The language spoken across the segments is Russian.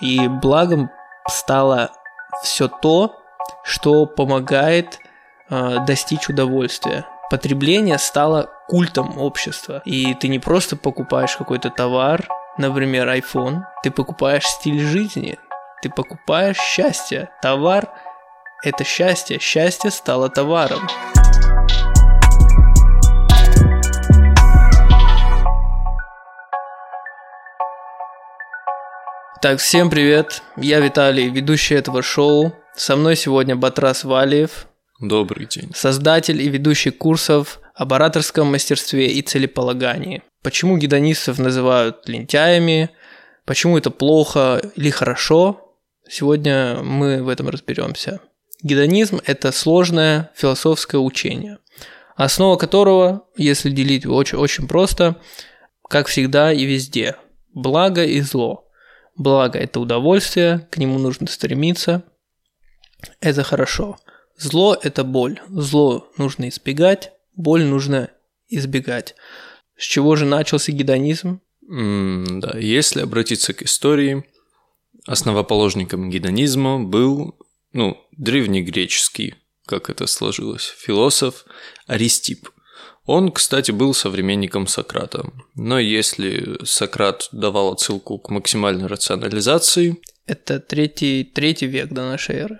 И благом стало все то, что помогает э, достичь удовольствия. Потребление стало культом общества. И ты не просто покупаешь какой-то товар, например, iPhone, ты покупаешь стиль жизни, ты покупаешь счастье. Товар – это счастье, счастье стало товаром. Так, всем привет, я Виталий, ведущий этого шоу. Со мной сегодня Батрас Валиев. Добрый день. Создатель и ведущий курсов об ораторском мастерстве и целеполагании. Почему гедонистов называют лентяями, почему это плохо или хорошо, сегодня мы в этом разберемся. Гедонизм – это сложное философское учение, основа которого, если делить очень, очень просто, как всегда и везде – благо и зло – Благо – это удовольствие, к нему нужно стремиться. Это хорошо. Зло – это боль. Зло нужно избегать, боль нужно избегать. С чего же начался гедонизм? Mm, да, если обратиться к истории, основоположником гедонизма был, ну, древнегреческий, как это сложилось, философ Аристип. Он, кстати, был современником Сократа. Но если Сократ давал отсылку к максимальной рационализации... Это третий, третий век до нашей эры,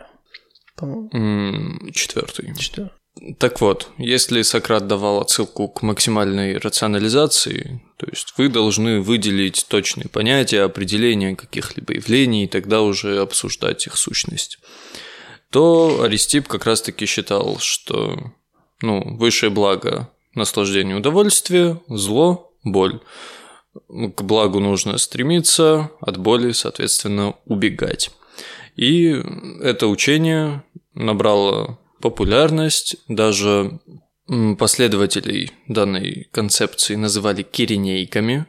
по-моему. Четвертый. Четвертый. Так вот, если Сократ давал отсылку к максимальной рационализации, то есть вы должны выделить точные понятия, определения каких-либо явлений и тогда уже обсуждать их сущность, то Аристип как раз-таки считал, что ну, высшее благо наслаждение, удовольствие, зло, боль. К благу нужно стремиться, от боли, соответственно, убегать. И это учение набрало популярность, даже последователей данной концепции называли киринейками.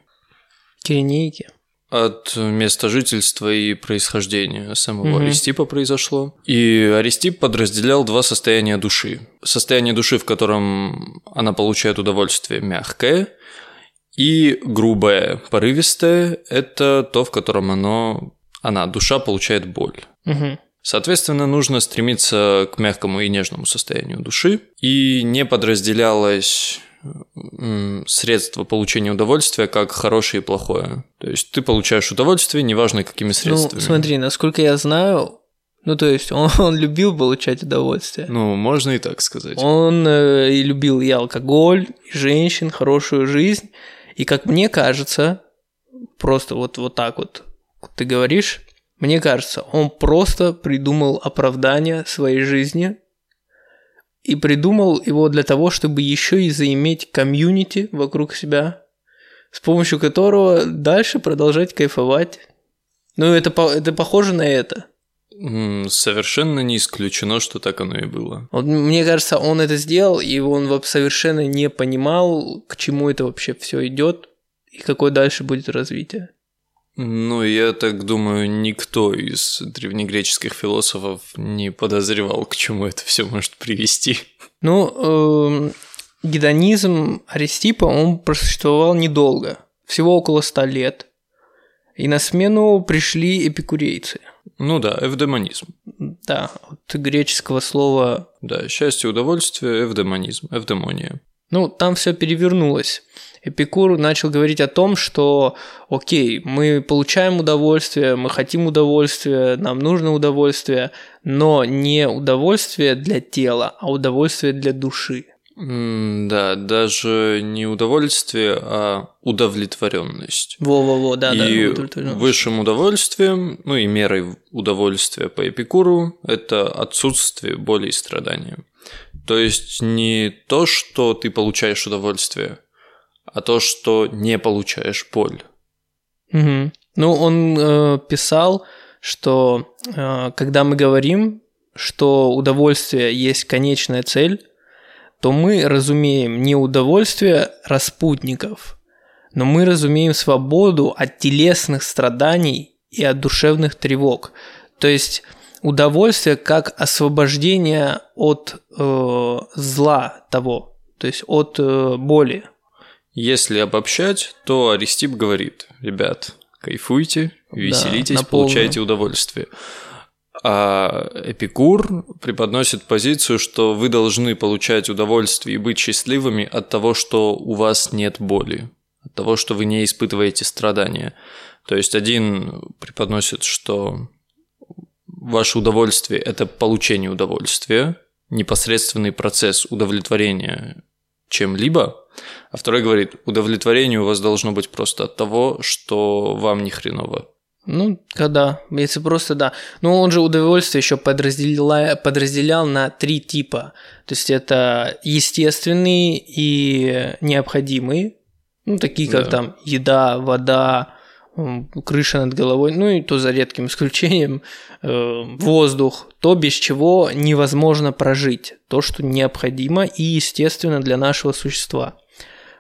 Киринейки? От места жительства и происхождения самого угу. Аристипа произошло. И Аристип подразделял два состояния души. Состояние души, в котором она получает удовольствие мягкое, и грубое, порывистое – это то, в котором оно, она, душа, получает боль. Угу. Соответственно, нужно стремиться к мягкому и нежному состоянию души, и не подразделялось средство получения удовольствия как хорошее и плохое. То есть ты получаешь удовольствие, неважно какими ну, средствами. Ну, смотри, насколько я знаю, ну, то есть он, он любил получать удовольствие. Ну, можно и так сказать. Он э, и любил и алкоголь, и женщин, хорошую жизнь. И как мне кажется, просто вот, вот так вот ты говоришь, мне кажется, он просто придумал оправдание своей жизни и придумал его для того, чтобы еще и заиметь комьюнити вокруг себя, с помощью которого дальше продолжать кайфовать. Ну, это, это похоже на это. Совершенно не исключено, что так оно и было. Вот, мне кажется, он это сделал, и он совершенно не понимал, к чему это вообще все идет и какое дальше будет развитие. Ну, я так думаю, никто из древнегреческих философов не подозревал, к чему это все может привести. Ну, э, гедонизм Аристипа, он просуществовал недолго, всего около ста лет. И на смену пришли эпикурейцы. Ну да, эвдемонизм. Да, от греческого слова... Да, счастье, удовольствие, эвдемонизм, эвдемония. Ну, там все перевернулось. Эпикур начал говорить о том, что окей, мы получаем удовольствие, мы хотим удовольствия, нам нужно удовольствие, но не удовольствие для тела, а удовольствие для души. Mm, да, даже не удовольствие, а удовлетворенность. Во-во-во, да, и да. высшим удовольствием, ну и мерой удовольствия по Эпикуру, это отсутствие боли и страдания. То есть не то, что ты получаешь удовольствие, а то, что не получаешь боль. Угу. Ну, он э, писал, что э, когда мы говорим, что удовольствие есть конечная цель, то мы разумеем не удовольствие распутников, но мы разумеем свободу от телесных страданий и от душевных тревог. То есть удовольствие как освобождение от э, зла того, то есть от э, боли. Если обобщать, то Аристип говорит, ребят, кайфуйте, веселитесь, да, получайте удовольствие. А Эпикур преподносит позицию, что вы должны получать удовольствие и быть счастливыми от того, что у вас нет боли, от того, что вы не испытываете страдания. То есть один преподносит, что ваше удовольствие – это получение удовольствия, непосредственный процесс удовлетворения чем-либо, а второй говорит, удовлетворение у вас должно быть просто от того, что вам не хреново. Ну, когда, если просто да. Но он же удовольствие еще подразделял, подразделял на три типа. То есть это естественные и необходимые, ну, такие как да. там еда, вода, крыша над головой, ну и то за редким исключением э, воздух, то без чего невозможно прожить, то, что необходимо и естественно для нашего существа.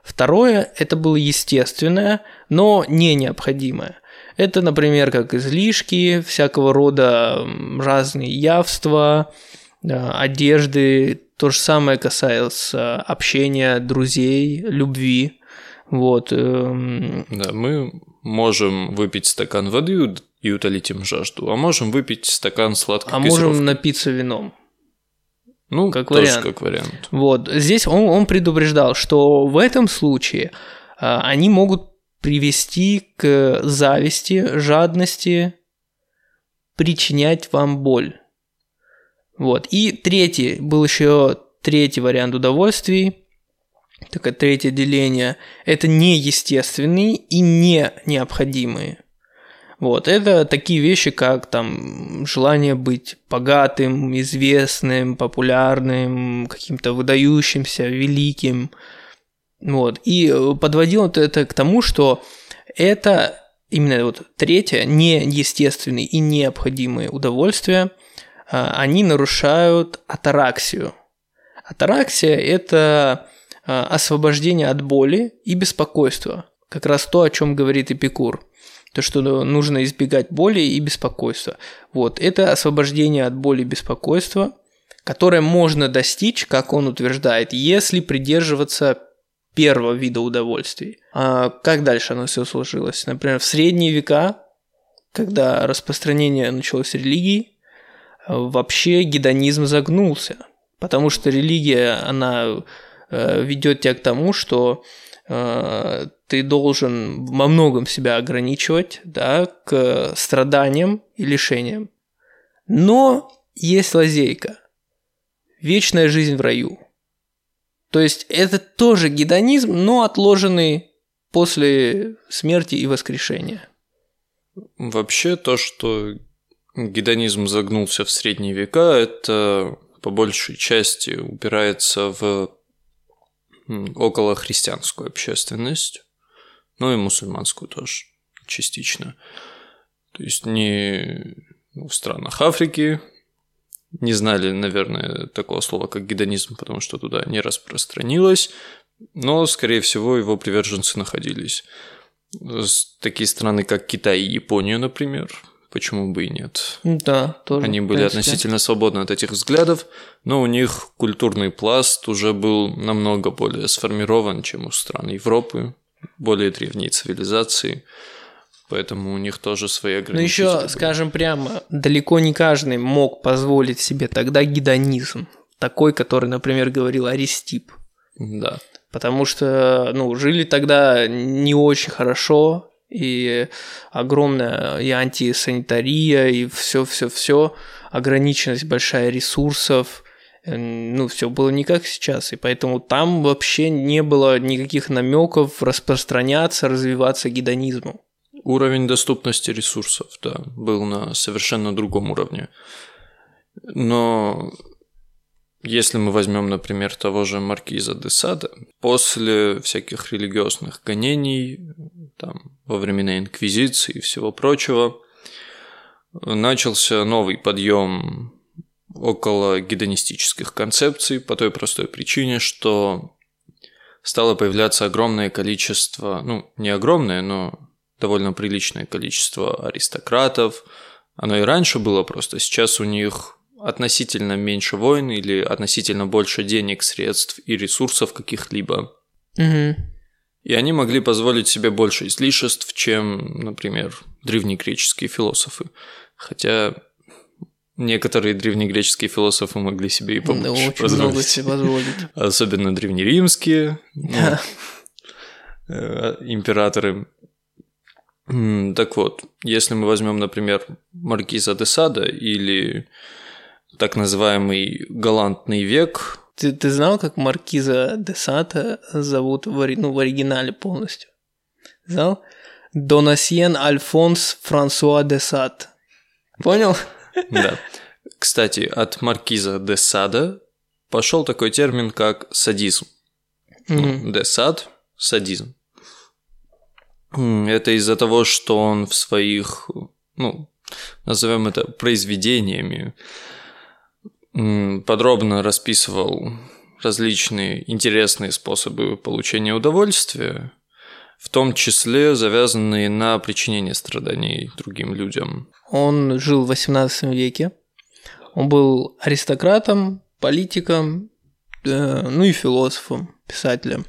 Второе – это было естественное, но не необходимое. Это, например, как излишки, всякого рода разные явства, э, одежды. То же самое касалось общения, друзей, любви. Вот. Эм. Да, мы можем выпить стакан воды и утолить им жажду, а можем выпить стакан сладкой А можем напиться вином. Ну, как тоже вариант. как вариант. Вот. Здесь он, он предупреждал, что в этом случае а, они могут привести к зависти, жадности, причинять вам боль. Вот. И третий, был еще третий вариант удовольствий, такое третье деление, это неестественные и не необходимые. Вот, это такие вещи, как там желание быть богатым, известным, популярным, каким-то выдающимся, великим. Вот, и подводил это к тому, что это именно вот третье, неестественные и необходимые удовольствия, а, они нарушают атараксию. Атараксия – это а, освобождение от боли и беспокойства. Как раз то, о чем говорит Эпикур. То, что нужно избегать боли и беспокойства. Вот, это освобождение от боли и беспокойства, которое можно достичь, как он утверждает, если придерживаться первого вида удовольствий. А как дальше оно все сложилось? Например, в средние века, когда распространение началось религии, вообще гедонизм загнулся. Потому что религия, она Э, ведет тебя к тому, что ты должен во многом себя ограничивать, да, к страданиям и лишениям. Но есть лазейка. Вечная жизнь в раю. То есть это тоже гедонизм, но отложенный после смерти и воскрешения. Вообще то, что гедонизм загнулся в средние века, это по большей части упирается в около христианскую общественность, ну и мусульманскую тоже частично. То есть не в странах Африки не знали, наверное, такого слова, как гедонизм, потому что туда не распространилось, но, скорее всего, его приверженцы находились. Такие страны, как Китай и Япония, например, почему бы и нет. Да, тоже. Они были относительно свободны от этих взглядов, но у них культурный пласт уже был намного более сформирован, чем у стран Европы, более древней цивилизации. Поэтому у них тоже свои ограничения. Ну еще, скажем прямо, далеко не каждый мог позволить себе тогда гедонизм. Такой, который, например, говорил Аристип. Да. Потому что, ну, жили тогда не очень хорошо, и огромная и антисанитария, и все-все-все, ограниченность большая ресурсов, ну, все было не как сейчас, и поэтому там вообще не было никаких намеков распространяться, развиваться гедонизму. Уровень доступности ресурсов, да, был на совершенно другом уровне. Но если мы возьмем, например, того же Маркиза де Сада, после всяких религиозных гонений, там, во времена Инквизиции и всего прочего, начался новый подъем около гедонистических концепций по той простой причине, что стало появляться огромное количество, ну, не огромное, но довольно приличное количество аристократов. Оно и раньше было просто, сейчас у них относительно меньше войн или относительно больше денег, средств и ресурсов каких-либо. Угу. И они могли позволить себе больше излишеств, чем, например, древнегреческие философы. Хотя некоторые древнегреческие философы могли себе и побольше Да, очень позволить. много себе позволить. Особенно древнеримские ну, э, императоры. Так вот, если мы возьмем, например, Маркиза де Сада или так называемый галантный век, Ты, ты знал, как Маркиза де Сата зовут в, ну, в оригинале полностью? Знал? Донасьен Альфонс Франсуа де Сад. Понял? да. Кстати, от Маркиза де Сада пошел такой термин, как садизм. Ну, де Сад – садизм. Это из-за того, что он в своих, ну, назовем это произведениями, подробно расписывал различные интересные способы получения удовольствия, в том числе завязанные на причинение страданий другим людям. Он жил в 18 веке. Он был аристократом, политиком, э, ну и философом, писателем.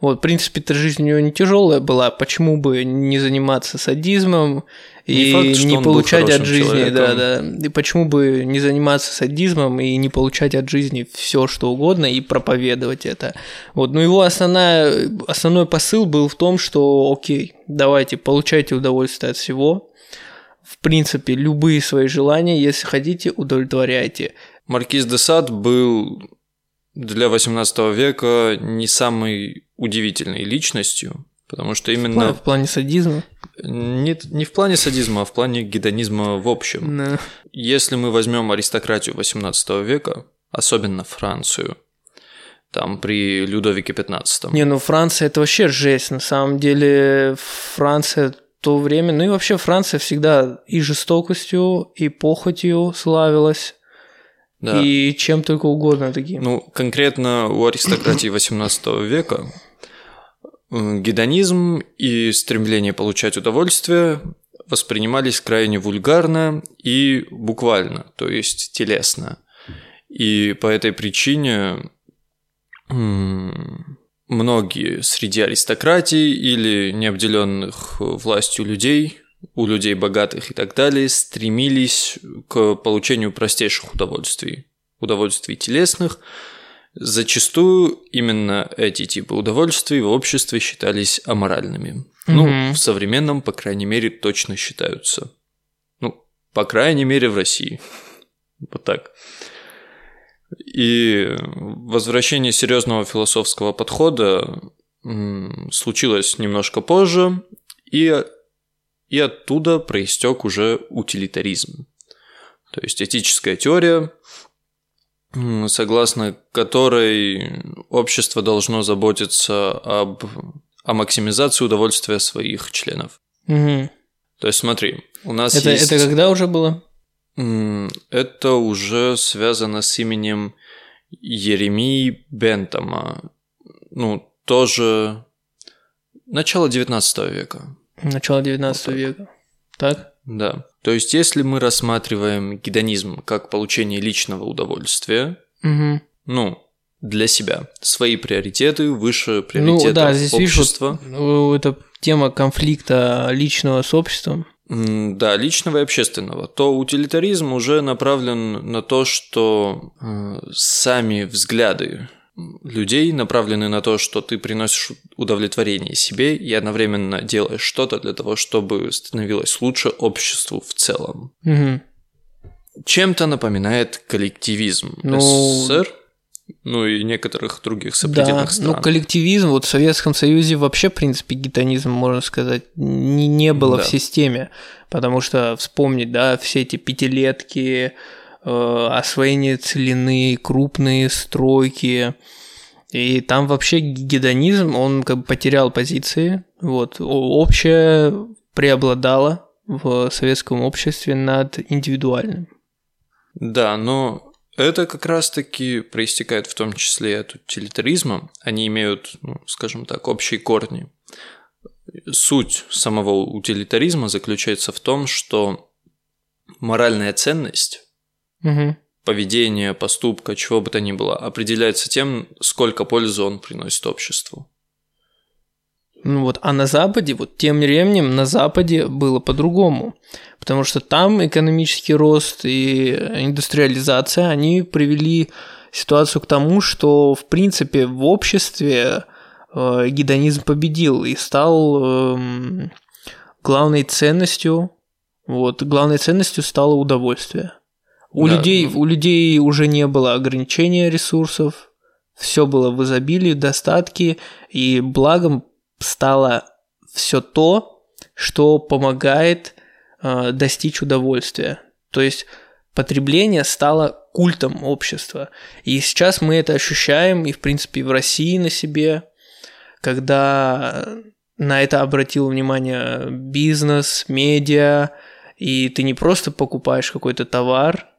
Вот, в принципе, эта жизнь у него не тяжелая была. Почему бы не заниматься садизмом Не и факт, не получать от жизни, да, человеком. да. И почему бы не заниматься садизмом и не получать от жизни все, что угодно и проповедовать это. Вот, но его основная, основной посыл был в том, что, окей, давайте, получайте удовольствие от всего, в принципе, любые свои желания, если хотите, удовлетворяйте. Маркиз де Сад был для 18 века не самой удивительной личностью, потому что именно в плане садизма. не, не в плане садизма, а в плане гедонизма в общем. Да. Если мы возьмем аристократию 18 века, особенно Францию, там при Людовике 15, Не, ну Франция это вообще жесть. На самом деле Франция в то время, ну и вообще Франция всегда и жестокостью, и похотью славилась, да. и чем только угодно таким. Ну, конкретно у аристократии 18 века э, гедонизм и стремление получать удовольствие воспринимались крайне вульгарно и буквально, то есть телесно. И по этой причине многие среди аристократии или необделенных властью людей, у людей богатых и так далее, стремились к получению простейших удовольствий, удовольствий телесных. Зачастую именно эти типы удовольствий в обществе считались аморальными. Ну, Мгм. в современном, по крайней мере, точно считаются. Ну, по крайней мере, в России. Вот так. И возвращение серьезного философского подхода случилось немножко позже, и, и оттуда проистек уже утилитаризм. То есть этическая теория, согласно которой общество должно заботиться об, о максимизации удовольствия своих членов. Мгм. То есть смотри, у нас Это, есть... это когда уже было? Это уже связано с именем Еремии Бентама. Ну, тоже начало 19 века. Начало 19 Вот так. века. Так? Да. То есть, если мы рассматриваем гедонизм как получение личного удовольствия, Мгм. ну, для себя, свои приоритеты выше приоритетов Ну да, здесь видишь, вот, общества. ну, это тема конфликта личного с обществом. Да, личного и общественного, то утилитаризм уже направлен на то, что э, сами взгляды людей направлены на то, что ты приносишь удовлетворение себе и одновременно делаешь что-то для того, чтобы становилось лучше обществу в целом. Мгм. Чем-то напоминает коллективизм Ну, СССР, ну и некоторых других сопредельных Да, стран. ну коллективизм, вот в Советском Союзе вообще, в принципе, гедонизм, можно сказать, не, не было Да. в системе, потому что вспомнить, да, все эти пятилетки, э, освоение целины, крупные стройки, и там вообще гедонизм, он как бы потерял позиции, вот, общее преобладало в советском обществе над индивидуальным. Да, но это как раз-таки проистекает в том числе от утилитаризма. Они имеют, ну, скажем так, общие корни. Суть самого утилитаризма заключается в том, что моральная ценность Мгм. поведения, поступка, чего бы то ни было, определяется тем, сколько пользы он приносит обществу. Ну вот, а на Западе, вот тем временем на Западе было по-другому. Потому что там экономический рост и индустриализация, они привели ситуацию к тому, что, в принципе, в обществе э, гедонизм победил и стал э, главной ценностью, вот, главной ценностью стало удовольствие. У, да. людей, у людей уже не было ограничения ресурсов, все было в изобилии, в достатке, и благом стало все то, что помогает э, достичь удовольствия. То есть потребление стало культом общества. И сейчас мы это ощущаем, и в принципе в России на себе, когда на это обратил внимание бизнес, медиа, и ты не просто покупаешь какой-то товар,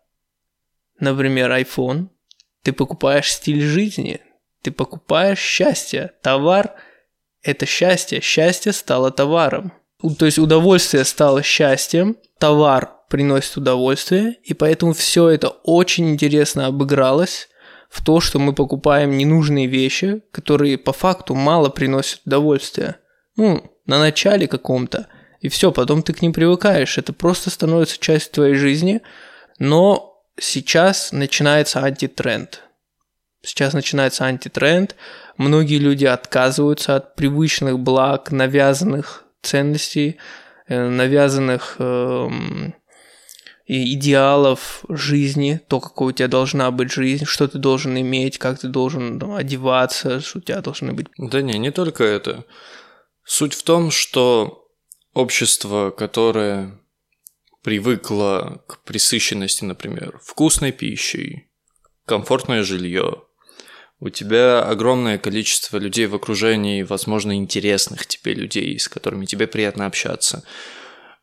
например, iPhone, ты покупаешь стиль жизни, ты покупаешь счастье. Товар – это счастье, счастье стало товаром. То есть удовольствие стало счастьем, товар приносит удовольствие, и поэтому все это очень интересно обыгралось в то, что мы покупаем ненужные вещи, которые по факту мало приносят удовольствия. Ну, на начале каком-то, и все, потом ты к ним привыкаешь, это просто становится частью твоей жизни, но сейчас начинается антитренд. Сейчас начинается антитренд, многие люди отказываются от привычных благ, навязанных ценностей, э, навязанных эм, идеалов жизни, то, какой у тебя должна быть жизнь, что ты должен иметь, как ты должен там, одеваться, что у тебя должны быть. Да не, не только это. Суть в том, что общество, которое привыкло к присыщенности, например, вкусной пищей, комфортное жилье, у тебя огромное количество людей в окружении, возможно, интересных тебе людей, с которыми тебе приятно общаться.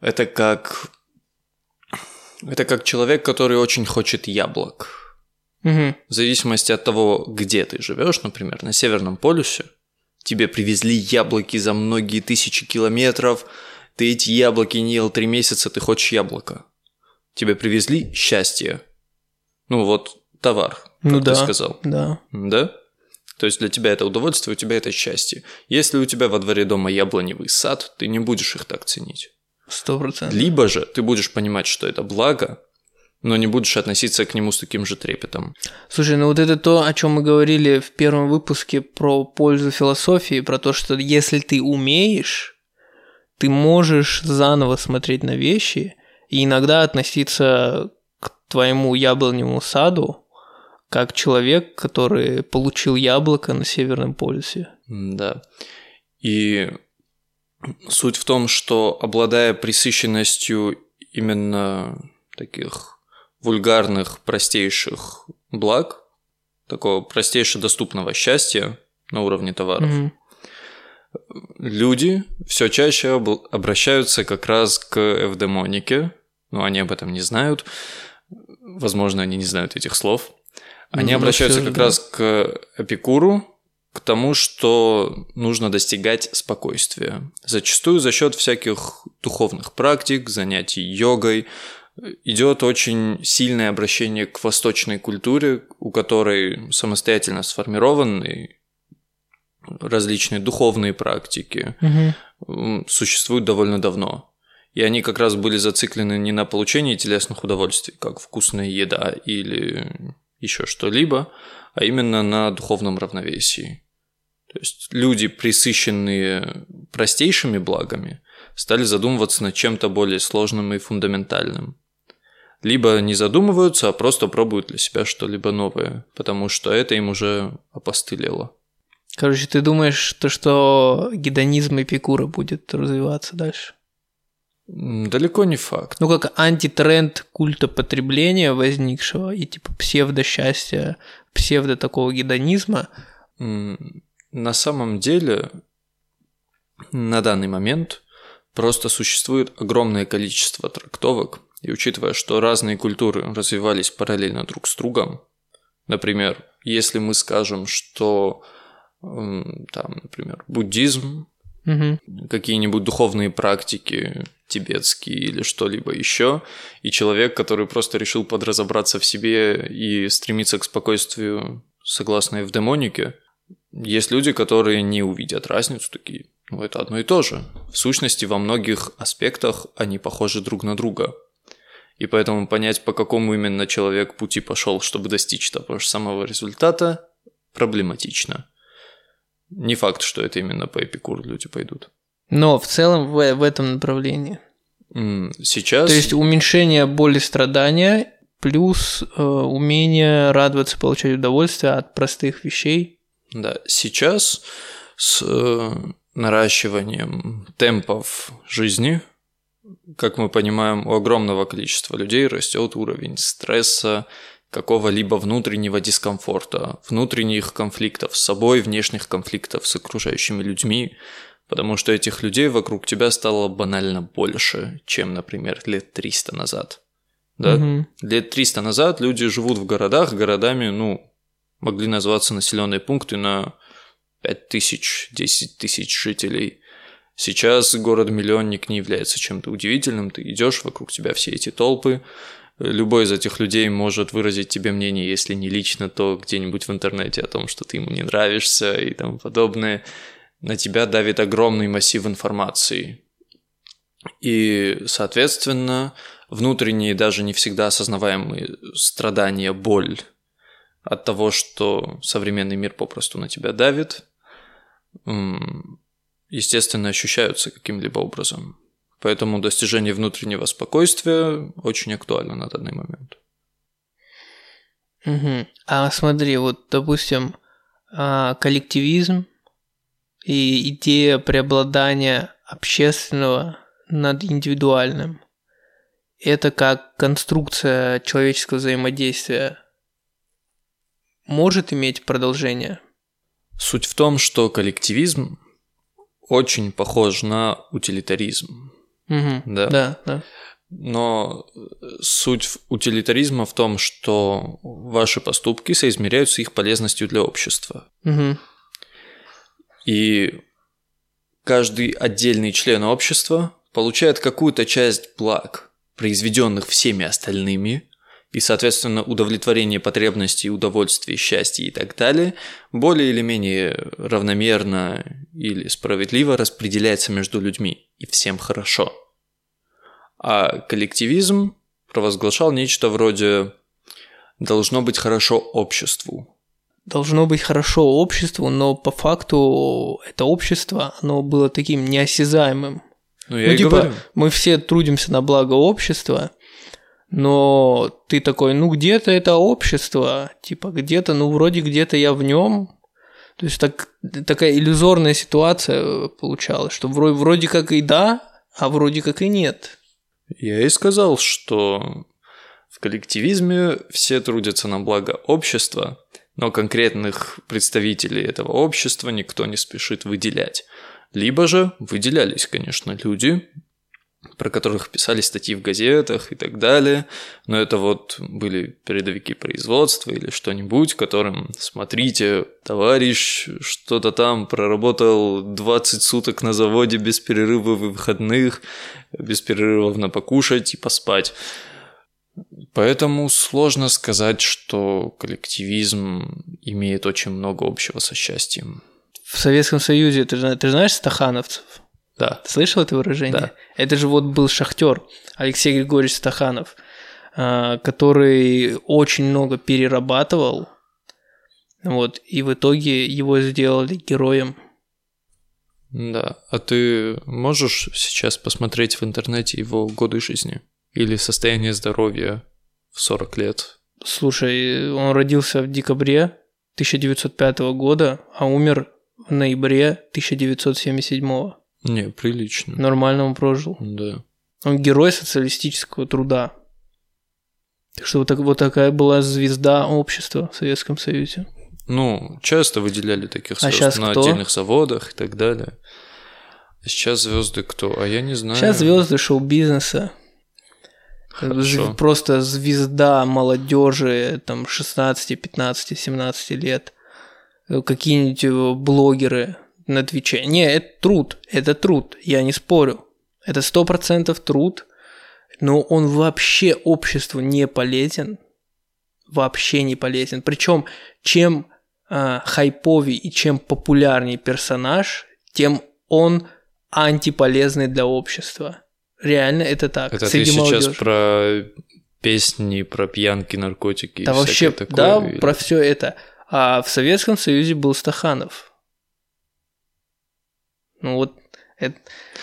Это как это как человек, который очень хочет яблок. Угу. В зависимости от того, где ты живешь, например, на Северном полюсе, тебе привезли яблоки за многие тысячи километров, ты эти яблоки не ел три месяца, ты хочешь яблоко. Тебе привезли счастье. Ну вот, товар, как ну, да, ты сказал. Да. Да? То есть для тебя это удовольствие, у тебя это счастье. Если у тебя во дворе дома яблоневый сад, ты не будешь их так ценить. Сто процентов. Либо же ты будешь понимать, что это благо, но не будешь относиться к нему с таким же трепетом. Слушай, ну вот это то, о чем мы говорили в первом выпуске про пользу философии, про то, что если ты умеешь, ты можешь заново смотреть на вещи и иногда относиться к твоему яблоневому саду как человек, который получил яблоко на Северном полюсе. Да. И Суть в том, что обладая присыщенностью именно таких вульгарных, простейших благ, такого простейше доступного счастья на уровне товаров, mm-hmm. Люди все чаще обращаются как раз к эвдемонике, но они об этом не знают, возможно, они не знают этих слов. Они ну, обращаются как да. раз к Эпикуру, к тому, что нужно достигать спокойствия. Зачастую за счет всяких духовных практик, занятий йогой, идет очень сильное обращение к восточной культуре, у которой самостоятельно сформированы различные духовные практики, угу. существуют довольно давно. И они как раз были зациклены не на получении телесных удовольствий, как вкусная еда или еще что-либо, а именно на духовном равновесии. То есть люди, присыщенные простейшими благами, стали задумываться над чем-то более сложным и фундаментальным. Либо не задумываются, а просто пробуют для себя что-либо новое, потому что это им уже опостылело. Короче, ты думаешь, то, что гедонизм Эпикура будет развиваться дальше? Далеко не факт. Ну, как антитренд культа потребления возникшего и типа псевдо-счастья, псевдо такого гедонизма. На самом деле, на данный момент просто существует огромное количество трактовок, и учитывая, что разные культуры развивались параллельно друг с другом, например, если мы скажем, что там, например, буддизм, угу. какие-нибудь духовные практики тибетские или что-либо еще, и человек, который просто решил подразобраться в себе и стремиться к спокойствию согласно эвдемонике, есть люди, которые не увидят разницу, такие, Ну, это одно и то же. В сущности, во многих аспектах они похожи друг на друга. И поэтому понять, по какому именно человек пути пошел, чтобы достичь того же самого результата, проблематично. Не факт, что это именно по эпикуру люди пойдут. Но в целом в, в этом направлении. Сейчас... То есть уменьшение боли страдания плюс э, умение радоваться, получать удовольствие от простых вещей. Да, сейчас с э, наращиванием темпов жизни, как мы понимаем, у огромного количества людей растет уровень стресса, какого-либо внутреннего дискомфорта, внутренних конфликтов с собой, внешних конфликтов с окружающими людьми, потому что этих людей вокруг тебя стало банально больше, чем, например, лет 300 назад. Да? Угу. Лет 300 назад люди живут в городах, городами, ну, могли назваться населенные пункты на 5 тысяч, 10 тысяч жителей. Сейчас город-миллионник не является чем-то удивительным, ты идешь, вокруг тебя все эти толпы, любой из этих людей может выразить тебе мнение, если не лично, то где-нибудь в интернете о том, что ты ему не нравишься и тому подобное. На тебя давит огромный массив информации. И, соответственно, внутренние, даже не всегда осознаваемые страдания, боль от того, что современный мир попросту на тебя давит, естественно, ощущаются каким-либо образом. Поэтому достижение внутреннего спокойствия очень актуально на данный момент. Угу. А смотри, вот, допустим, а, коллективизм и идея преобладания общественного над индивидуальным. Это как конструкция человеческого взаимодействия может иметь продолжение? Суть в том, что коллективизм очень похож на утилитаризм. Угу, да. да, да. Но суть утилитаризма в том, что ваши поступки соизмеряются их полезностью для общества. Угу. И каждый отдельный член общества получает какую-то часть благ, произведенных всеми остальными, и, соответственно, удовлетворение потребностей, удовольствия, счастья и так далее более или менее равномерно или справедливо распределяется между людьми, и всем хорошо. А коллективизм провозглашал нечто вроде «должно быть хорошо обществу». Должно быть хорошо обществу, но по факту это общество, оно было таким неосязаемым. Ну, я ну, и типа, говорю. мы все трудимся на благо общества, но ты такой, ну где-то это общество, типа где-то, ну вроде где-то я в нем. То есть так, такая иллюзорная ситуация получалась, что вроде, вроде как и да, а вроде как и нет. Я и сказал, что в коллективизме все трудятся на благо общества, но конкретных представителей этого общества никто не спешит выделять. Либо же выделялись, конечно, люди, про которых писали статьи в газетах и так далее, но это вот были передовики производства или что-нибудь, которым, смотрите, товарищ что-то там проработал 20 суток на заводе без перерывов и выходных, без перерывов на покушать и поспать. Поэтому сложно сказать, что коллективизм имеет очень много общего со счастьем. В Советском Союзе ты, ты знаешь стахановцев? Да. Ты слышал это выражение? Да. Это же вот был шахтер Алексей Григорьевич Стаханов, а, который очень много перерабатывал, вот, и в итоге его сделали героем. Да. А ты можешь сейчас посмотреть в интернете его годы жизни? Или состояние здоровья в 40 лет? Слушай, он родился в декабре 1905 года, а умер в ноябре 1977. Не, прилично. Нормально он прожил. Да. Он герой социалистического труда. Так что вот, так, вот такая была звезда общества в Советском Союзе. Ну, часто выделяли таких а звезд на кто? отдельных заводах и так далее. А сейчас звезды кто? А я не знаю. Сейчас звезды шоу-бизнеса. Хорошо. Просто звезда молодежи, там 16, 15, 17 лет. Какие-нибудь блогеры, на Твиче. Не, это труд, это труд, я не спорю. Это сто процентов труд, но он вообще обществу не полезен. Вообще не полезен. Причем, чем э, хайповей и чем популярнее персонаж, тем он антиполезный для общества. Реально это так. Это среди ты сейчас молодежи. про песни, про пьянки, наркотики Да и вообще, такое? да, или- про все это. А в Советском Союзе был Стаханов. Ну вот, это,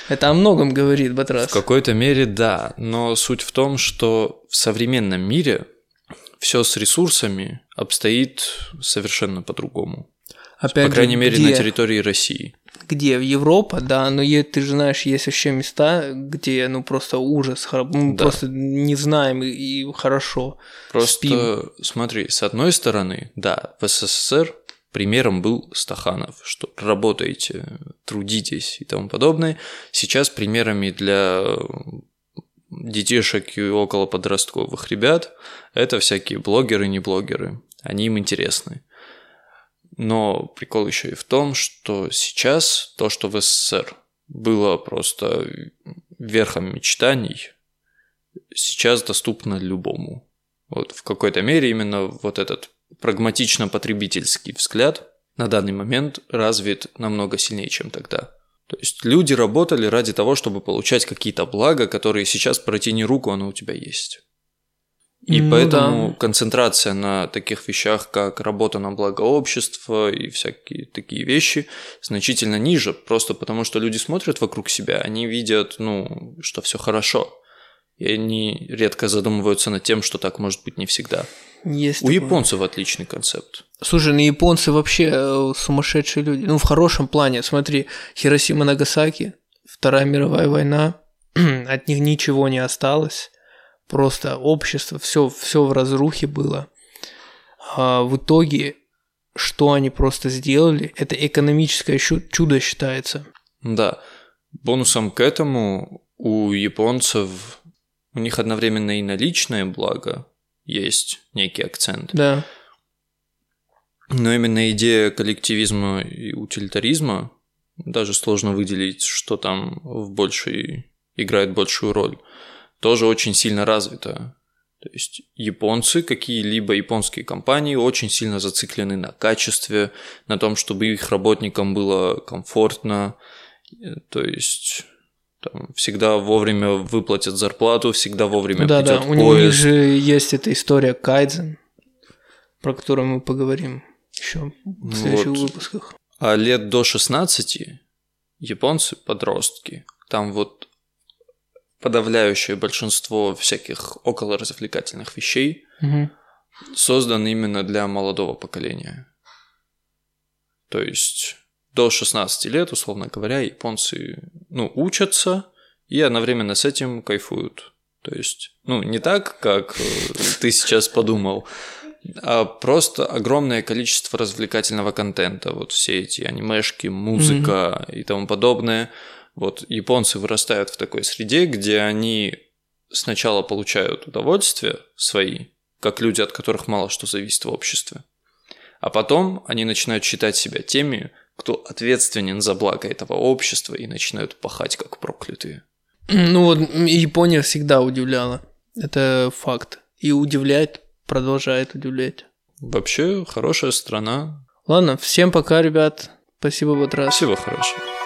это о многом говорит Батрас. В какой-то мере да, но суть в том, что в современном мире все с ресурсами обстоит совершенно по-другому. Опять По же, крайней мере, где, на территории России. Где? В Европа, да, но ты же знаешь, есть вообще места, где, ну, просто ужас, мы Да. просто не знаем и, и хорошо. Просто Спим. смотри, с одной стороны, да, в СССР примером был Стаханов, что работаете, трудитесь и тому подобное. Сейчас примерами для детишек и около подростковых ребят это всякие блогеры, не блогеры. Они им интересны. Но прикол еще и в том, что сейчас то, что в СССР было просто верхом мечтаний, сейчас доступно любому. Вот в какой-то мере именно вот этот прагматично-потребительский взгляд на данный момент развит намного сильнее, чем тогда. То есть люди работали ради того, чтобы получать какие-то блага, которые сейчас протяни руку, оно у тебя есть. И Ну поэтому да. концентрация на таких вещах, как работа на благо общества и всякие такие вещи, значительно ниже, просто потому что люди смотрят вокруг себя, они видят, ну, что все хорошо. И они редко задумываются над тем, что так может быть не всегда. Есть У такое. японцев отличный концепт. Слушай, ну японцы вообще э, сумасшедшие люди. Ну, в хорошем плане. Смотри, Хиросима Нагасаки, Вторая мировая война, от них ничего не осталось. Просто общество, все, все в разрухе было. А в итоге, что они просто сделали, это экономическое чудо считается. Да. Бонусом к этому у японцев у них одновременно и наличное благо есть некий акцент, Да. но именно идея коллективизма и утилитаризма даже сложно выделить, что там в большей играет большую роль, тоже очень сильно развита. То есть японцы, какие-либо японские компании очень сильно зациклены на качестве, на том, чтобы их работникам было комфортно, то есть там, всегда вовремя выплатят зарплату, всегда вовремя да, да. придет У них поезд. же есть эта история Кайдзен, про которую мы поговорим еще в следующих Вот. выпусках. А лет до 16 японцы, подростки, там вот подавляющее большинство всяких околоразвлекательных вещей Мгм. созданы именно для молодого поколения. То есть до 16 лет, условно говоря, японцы ну, учатся и одновременно с этим кайфуют. То есть, ну, не так, как э, ты сейчас подумал, а просто огромное количество развлекательного контента. Вот все эти анимешки, музыка и тому подобное. Вот японцы вырастают в такой среде, где они сначала получают удовольствие свои, как люди, от которых мало что зависит в обществе. А потом они начинают считать себя теми, кто ответственен за благо этого общества и начинают пахать как проклятые. Ну вот Япония всегда удивляла. Это факт. И удивляет, продолжает удивлять. Вообще, хорошая страна. Ладно, всем пока, ребят. Спасибо, Батрас. Всего хорошего.